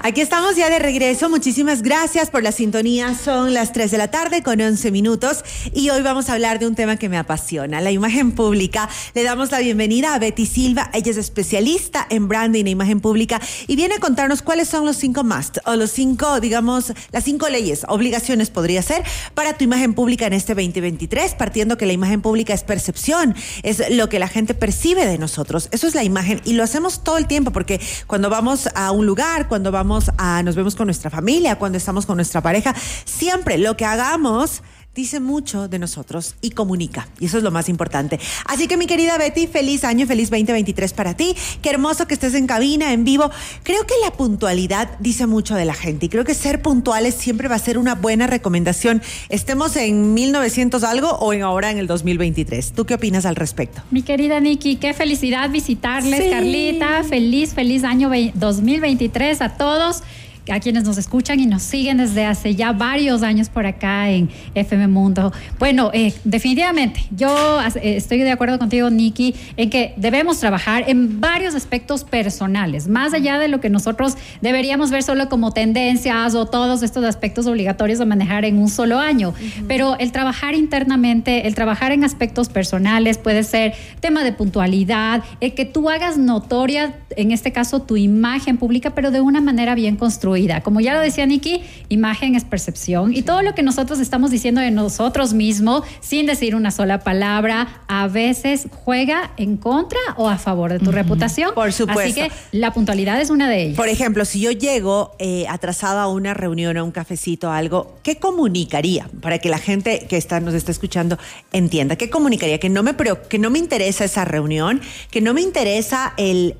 Aquí estamos ya de regreso. Muchísimas gracias por la sintonía. Son las 3 de la tarde con 11 minutos y hoy vamos a hablar de un tema que me apasiona, la imagen pública. Le damos la bienvenida a Betty Silva. Ella es especialista en branding e imagen pública y viene a contarnos cuáles son los cinco must o los cinco, digamos, las cinco leyes, obligaciones podría ser para tu imagen pública en este 2023, partiendo que la imagen pública es percepción, es lo que la gente percibe de nosotros. Eso es la imagen y lo hacemos todo el tiempo porque cuando vamos a un lugar, cuando vamos nos vemos con nuestra familia, cuando estamos con nuestra pareja, siempre lo que hagamos dice mucho de nosotros y comunica. Y eso es lo más importante. Así que mi querida Betty, feliz año, feliz 2023 para ti. Qué hermoso que estés en cabina, en vivo. Creo que la puntualidad dice mucho de la gente y creo que ser puntuales siempre va a ser una buena recomendación. Estemos en 1900 algo o en ahora en el 2023. ¿Tú qué opinas al respecto? Mi querida Nikki, qué felicidad visitarles, Carlita. Feliz, feliz año 2023 a todos a quienes nos escuchan y nos siguen desde hace ya varios años por acá en FM Mundo. Bueno, eh, definitivamente, yo eh, estoy de acuerdo contigo, Nikki, en que debemos trabajar en varios aspectos personales, más allá de lo que nosotros deberíamos ver solo como tendencias o todos estos aspectos obligatorios de manejar en un solo año. Pero el trabajar internamente, el trabajar en aspectos personales puede ser tema de puntualidad, el que tú hagas notoria, en este caso, tu imagen pública, pero de una manera bien construida como ya lo decía Nikki, imagen es percepción y todo lo que nosotros estamos diciendo de nosotros mismos sin decir una sola palabra, a veces juega en contra o a favor de tu reputación. Por supuesto. Así que la puntualidad es una de ellas. Por ejemplo, si yo llego eh, atrasada a una reunión, a un cafecito, a algo, ¿qué comunicaría para que la gente que está, nos está escuchando entienda? ¿Qué comunicaría? Que no me, que no me interesa esa reunión, que no me interesa el,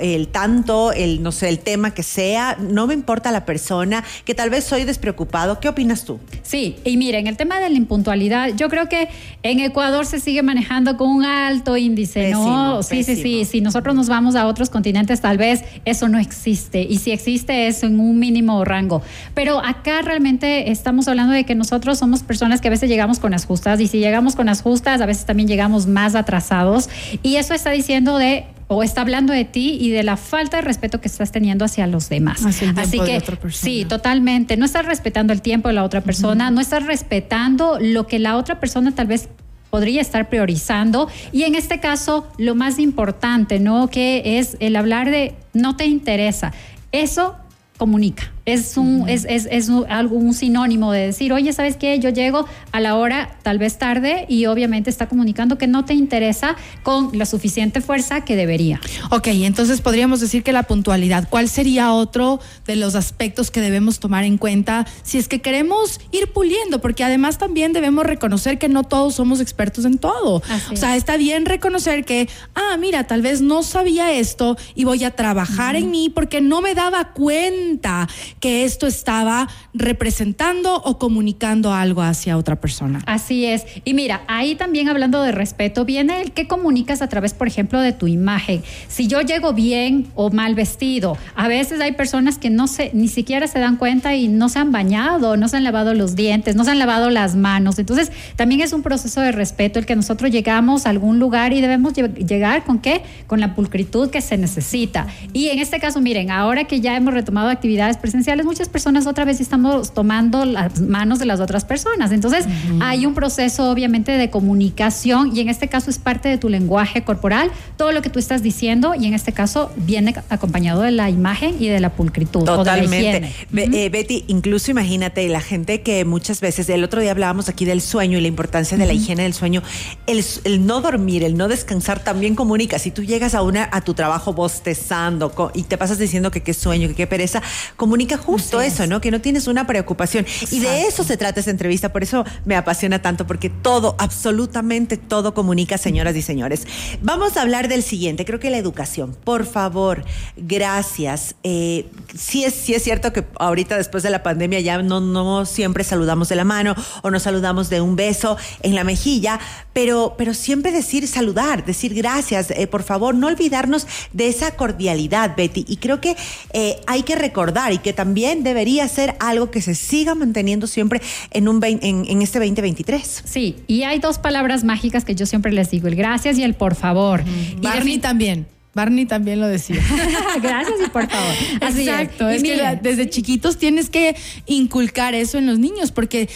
el tanto, el, no sé, el tema que sea, no me importa a la persona, que tal vez soy despreocupado. ¿Qué opinas tú? Sí, y miren, el tema de la impuntualidad, yo creo que en Ecuador se sigue manejando con un alto índice, ¿no? Sí, sí, sí. Si nosotros nos vamos a otros continentes, tal vez eso no existe. Y si existe, es en un mínimo rango. Pero acá realmente estamos hablando de que nosotros somos personas que a veces llegamos con las justas, y si llegamos con las justas, a veces también llegamos más atrasados. Y eso está diciendo de o está hablando de ti y de la falta de respeto que estás teniendo hacia los demás. Así que sí, totalmente. No estás respetando el tiempo de la otra persona, no estás respetando lo que la otra persona tal vez podría estar priorizando y en este caso lo más importante, ¿no? Que es el hablar de no te interesa. Eso comunica. Es un, es, es, es algo, un sinónimo de decir, oye, ¿sabes qué? Yo llego a la hora tal vez tarde y obviamente está comunicando que no te interesa con la suficiente fuerza que debería. Ok, entonces podríamos decir que la puntualidad, ¿cuál sería otro de los aspectos que debemos tomar en cuenta si es que queremos ir puliendo? Porque además también debemos reconocer que no todos somos expertos en todo. o sea, está bien reconocer que, ah, mira, tal vez no sabía esto y voy a trabajar en mí porque no me daba cuenta que esto estaba representando o comunicando algo hacia otra persona. Así es. Y mira, ahí también hablando de respeto, viene el que comunicas a través, por ejemplo, de tu imagen. Si yo llego bien o mal vestido, a veces hay personas que no se, ni siquiera se dan cuenta y no se han bañado, no se han lavado los dientes, no se han lavado las manos. Entonces, también es un proceso de respeto el que nosotros llegamos a algún lugar y debemos llegar con qué? Con la pulcritud que se necesita. Y en este caso, miren, ahora que ya hemos retomado actividades presenciales, muchas personas otra vez estamos tomando las manos de las otras personas. Entonces, hay un proceso obviamente de comunicación y en este caso es parte de tu lenguaje corporal, todo lo que tú estás diciendo y en este caso viene acompañado de la imagen y de la pulcritud. Totalmente. Eh, Betty, incluso imagínate la gente que muchas veces, el otro día hablábamos aquí del sueño y la importancia de la higiene del sueño, el, el, no dormir, el no descansar también comunica. Si tú llegas a una a tu trabajo bostezando y te pasas diciendo que qué sueño, que qué pereza, comunica justo eso, ¿no? Que no tienes una preocupación. Y de eso se trata esta entrevista, por eso me apasiona tanto, porque todo, absolutamente todo comunica, señoras y señores. Vamos a hablar del siguiente, creo que la educación. Por favor, gracias. Eh, sí, es, sí es cierto que ahorita después de la pandemia ya no, no siempre saludamos de la mano o nos saludamos de un beso en la mejilla, pero, pero siempre decir saludar, decir gracias, eh, por favor, no olvidarnos de esa cordialidad, Betty. Y creo que eh, hay que recordar y que también también debería ser algo que se siga manteniendo siempre en, un en, este 2023. Sí, y hay dos palabras mágicas que yo siempre les digo, el gracias y el por favor. Y Barney también. Barney también lo decía. Gracias y por favor. Exacto, es, que desde chiquitos tienes que inculcar eso en los niños porque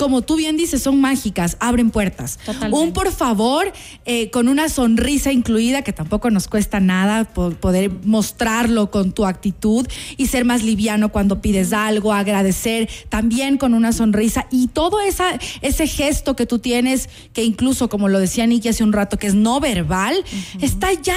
como tú bien dices, son mágicas, abren puertas. Un por favor, eh, con una sonrisa incluida, que tampoco nos cuesta nada poder mostrarlo con tu actitud y ser más liviano cuando pides algo, agradecer también con una sonrisa y todo esa, ese gesto que tú tienes, que incluso como lo decía Nicky hace un rato, que es no verbal, está ya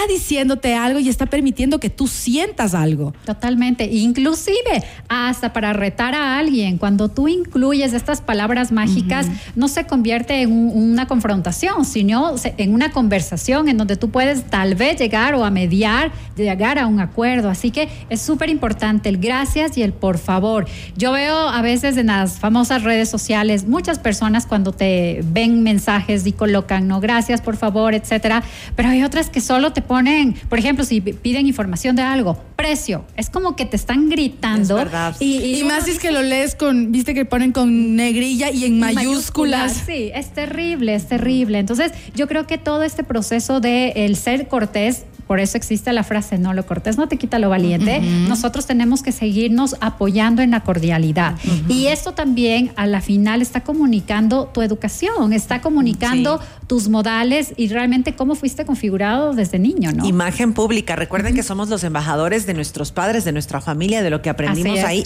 algo y está permitiendo que tú sientas algo. Totalmente, inclusive hasta para retar a alguien, cuando tú incluyes estas palabras mágicas no se convierte en una confrontación, sino en una conversación en donde tú puedes tal vez llegar o a mediar, llegar a un acuerdo. Así que es súper importante el gracias y el por favor. Yo veo a veces en las famosas redes sociales muchas personas cuando te ven mensajes y colocan no gracias, por favor, etcétera, pero hay otras que solo te ponen, por ejemplo, si piden información de algo, precio, es como que te están gritando. Y, y, más si es que lo lees con, viste que ponen con negrilla y en mayúsculas. Sí, es terrible, es terrible. Entonces, yo creo que todo este proceso de el ser cortés por eso existe la frase, no lo cortés no te quita lo valiente. Nosotros tenemos que seguirnos apoyando en la cordialidad. Y esto también a la final está comunicando tu educación, está comunicando tus modales y realmente cómo fuiste configurado desde niño, ¿no? Imagen pública. Recuerden que somos los embajadores de nuestros padres, de nuestra familia, de lo que aprendimos ahí,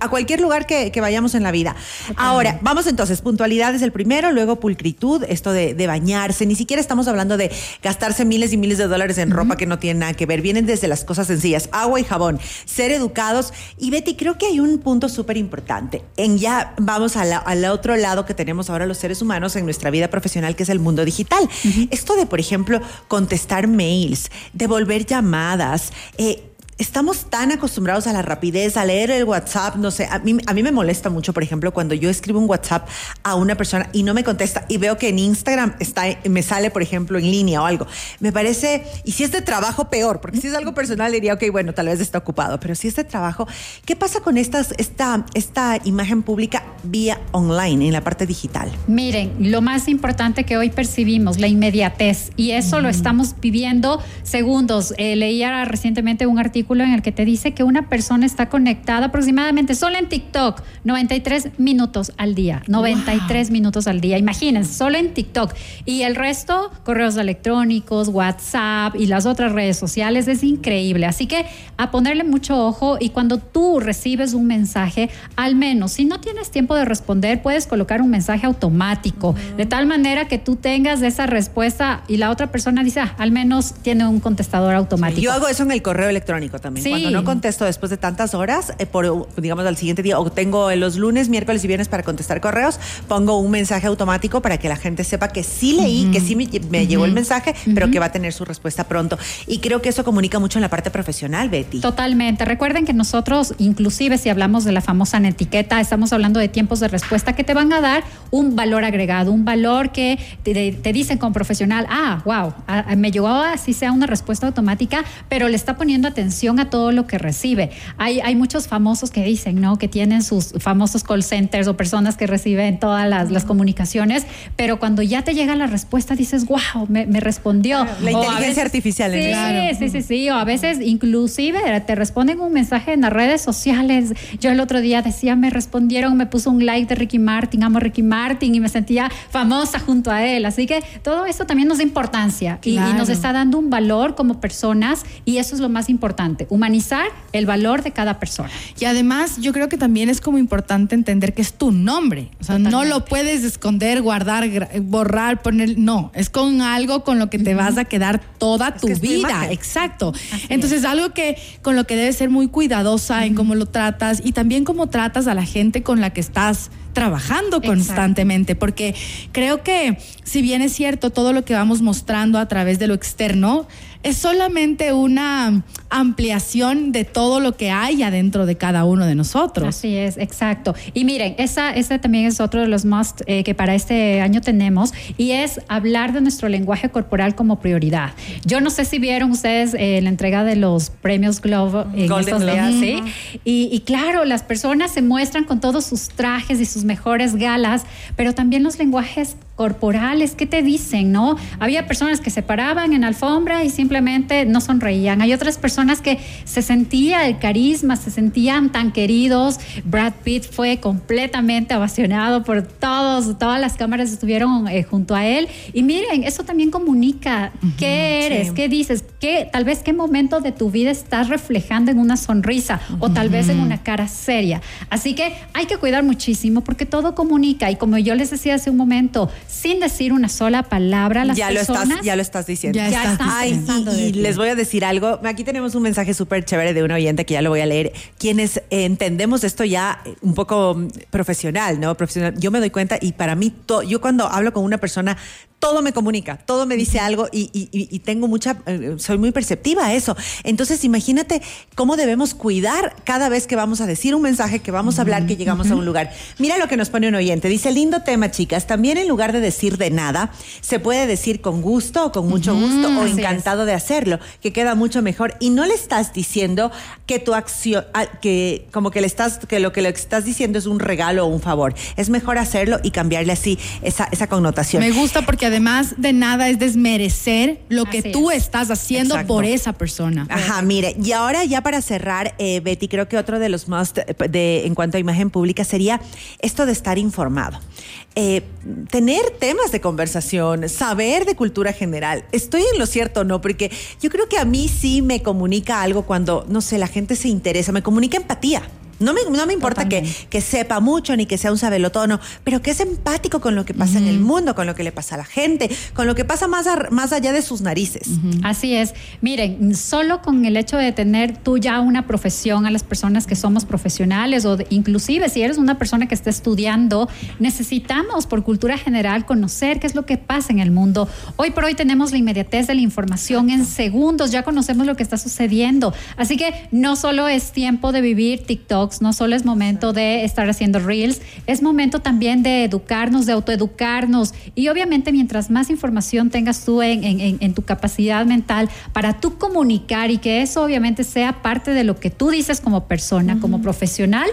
a cualquier lugar que, vayamos en la vida. Ahora, vamos entonces, puntualidad es el primero, luego pulcritud, esto de, de bañarse. Ni siquiera estamos hablando de gastarse miles y miles de dólares en ropa que no tiene nada que ver. Vienen desde las cosas sencillas, agua y jabón, ser educados. Y Betty, creo que hay un punto súper importante. En ya vamos al otro lado que tenemos ahora los seres humanos en nuestra vida profesional, que es el mundo digital. Esto de, por ejemplo, contestar mails, devolver llamadas, eh, estamos tan acostumbrados a la rapidez, a leer el WhatsApp, no sé, a mí, a mí me molesta mucho, por ejemplo, cuando yo escribo un WhatsApp a una persona y no me contesta y veo que en Instagram está, me sale, por ejemplo, en línea o algo. Me parece, y si es de trabajo, peor, porque si es algo personal diría, ok, bueno, tal vez está ocupado, pero si es de trabajo, ¿qué pasa con estas, esta, esta imagen pública vía online, en la parte digital? Miren, lo más importante que hoy percibimos, la inmediatez, y eso lo estamos viviendo segundos. Eh, leía recientemente un artículo en el que te dice que una persona está conectada aproximadamente solo en TikTok 93 minutos al día. 93 minutos al día. Imagínense, solo en TikTok. Y el resto, correos electrónicos, WhatsApp y las otras redes sociales, es increíble. Así que a ponerle mucho ojo y cuando tú recibes un mensaje, al menos si no tienes tiempo de responder, puedes colocar un mensaje automático, de tal manera que tú tengas esa respuesta y la otra persona dice, ah, al menos tiene un contestador automático. Yo hago eso en el correo electrónico también. Cuando no contesto después de tantas horas, eh, por, digamos, al siguiente día, o tengo los lunes, miércoles y viernes para contestar correos, pongo un mensaje automático para que la gente sepa que sí leí, que sí me, llegó el mensaje, pero que va a tener su respuesta pronto. Y creo que eso comunica mucho en la parte profesional, Betty. Totalmente. Recuerden que nosotros, inclusive si hablamos de la famosa netiqueta, estamos hablando de tiempos de respuesta que te van a dar un valor agregado, un valor que te, dicen como profesional, ah, wow, me llegó así sea una respuesta automática, pero le está poniendo atención a todo lo que recibe. Hay, hay muchos famosos que dicen, ¿no? Que tienen sus famosos call centers o personas que reciben todas las, las comunicaciones, pero cuando ya te llega la respuesta dices, wow, me, me respondió. La inteligencia artificial. Sí, sí, sí, sí. O a veces inclusive te responden un mensaje en las redes sociales. Yo el otro día decía, me respondieron, me puso un like de Ricky Martin, amo Ricky Martin y me sentía famosa junto a él. Así que todo esto también nos da importancia y, y nos está dando un valor como personas y eso es lo más importante humanizar el valor de cada persona. Y además yo creo que también es como importante entender que es tu nombre, o sea, no lo puedes esconder, guardar, borrar, poner, no, es con algo con lo que te vas a quedar toda tu vida, exacto. Entonces, algo que con lo que debes ser muy cuidadosa en cómo lo tratas y también cómo tratas a la gente con la que estás trabajando constantemente, porque creo que si bien es cierto todo lo que vamos mostrando a través de lo externo, es solamente una ampliación de todo lo que hay adentro de cada uno de nosotros. Así es, exacto. Y miren, esa, ese también es otro de los must eh, que para este año tenemos y es hablar de nuestro lenguaje corporal como prioridad. Yo no sé si vieron ustedes eh, la entrega de los premios Globo en estos días, ¿sí? Y, y claro, las personas se muestran con todos sus trajes y sus mejores galas, pero también los lenguajes corporales, ¿qué te dicen, no? Había personas que se paraban en alfombra y simplemente no sonreían. Hay otras personas que se sentía el carisma, se sentían tan queridos. Brad Pitt fue completamente ovacionado por todos, todas las cámaras estuvieron eh, junto a él. Y miren, eso también comunica qué eres, qué dices, qué, tal vez qué momento de tu vida estás reflejando en una sonrisa o tal vez en una cara seria. Así que hay que cuidar muchísimo porque todo comunica. Y como yo les decía hace un momento, sin decir una sola palabra las ya personas. Lo estás, ya lo estás diciendo. Ya, estás Ay, y, les voy a decir algo. Aquí tenemos un mensaje súper chévere de un oyente que ya lo voy a leer. Quienes entendemos esto ya un poco profesional, ¿no? Profesional. Yo me doy cuenta y para mí, yo cuando hablo con una persona todo me comunica, todo me dice algo y, tengo mucha, eh, soy muy perceptiva a eso. Entonces, imagínate cómo debemos cuidar cada vez que vamos a decir un mensaje, que vamos a hablar, que llegamos a un lugar. Mira lo que nos pone un oyente. Dice, lindo tema, chicas. También en lugar de decir de nada, se puede decir con gusto o con mucho gusto o encantado de hacerlo, que queda mucho mejor. Y no le estás diciendo que tu acción, ah, que como que le estás, que lo que le estás diciendo es un regalo o un favor. Es mejor hacerlo y cambiarle así esa, esa connotación. Me gusta porque además de nada es desmerecer lo que tú estás haciendo por esa persona. Ajá, mire, y ahora ya para cerrar, eh, Betty, creo que otro de los must eh, de, en cuanto a imagen pública sería esto de estar informado. Eh, tener temas de conversación, saber de cultura general. Estoy en lo cierto, ¿no? Porque yo creo que a mí sí me comunica algo cuando, no sé, la gente se interesa, me comunica empatía. No me, no me importa que, que, sepa mucho ni que sea un sabelotono, pero que es empático con lo que pasa en el mundo, con lo que le pasa a la gente, con lo que pasa más, más allá de sus narices. Así es. Miren, solo con el hecho de tener tú ya una profesión a las personas que somos profesionales o inclusive si eres una persona que está estudiando, necesitamos por cultura general conocer qué es lo que pasa en el mundo. Hoy por hoy tenemos la inmediatez de la información en segundos, ya conocemos lo que está sucediendo. Así que no solo es tiempo de vivir TikTok, no solo es momento de estar haciendo reels, es momento también de educarnos, de autoeducarnos. Y obviamente mientras más información tengas tú en, en tu capacidad mental para tú comunicar y que eso obviamente sea parte de lo que tú dices como persona, como profesional,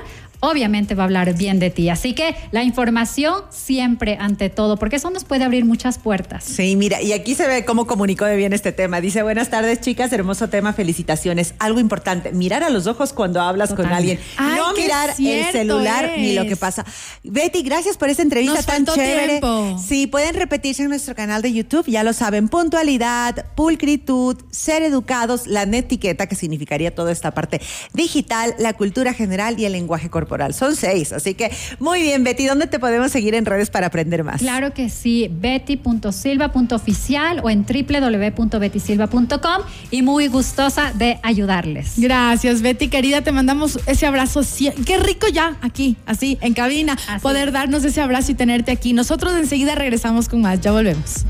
obviamente va a hablar bien de ti. Así que la información siempre ante todo, porque eso nos puede abrir muchas puertas. Sí, mira, y aquí se ve cómo comunicó de bien este tema. Dice, buenas tardes chicas, hermoso tema, felicitaciones. Algo importante, mirar a los ojos cuando hablas con alguien. no mirar el celular ni lo que pasa. Betty, gracias por esta entrevista tan chévere. Sí, pueden repetirse en nuestro canal de YouTube, ya lo saben, puntualidad, pulcritud, ser educados, la netiqueta, que significaría toda esta parte digital, la cultura general y el lenguaje corporal son seis, así que muy bien, Betty. ¿Dónde te podemos seguir en redes para aprender más? Claro que sí, betty.silva.oficial o en www.bettysilva.com y muy gustosa de ayudarles. Gracias, Betty, querida. Te mandamos ese abrazo. Qué rico ya aquí, así, en cabina, poder darnos ese abrazo y tenerte aquí. Nosotros enseguida regresamos con más. Ya volvemos.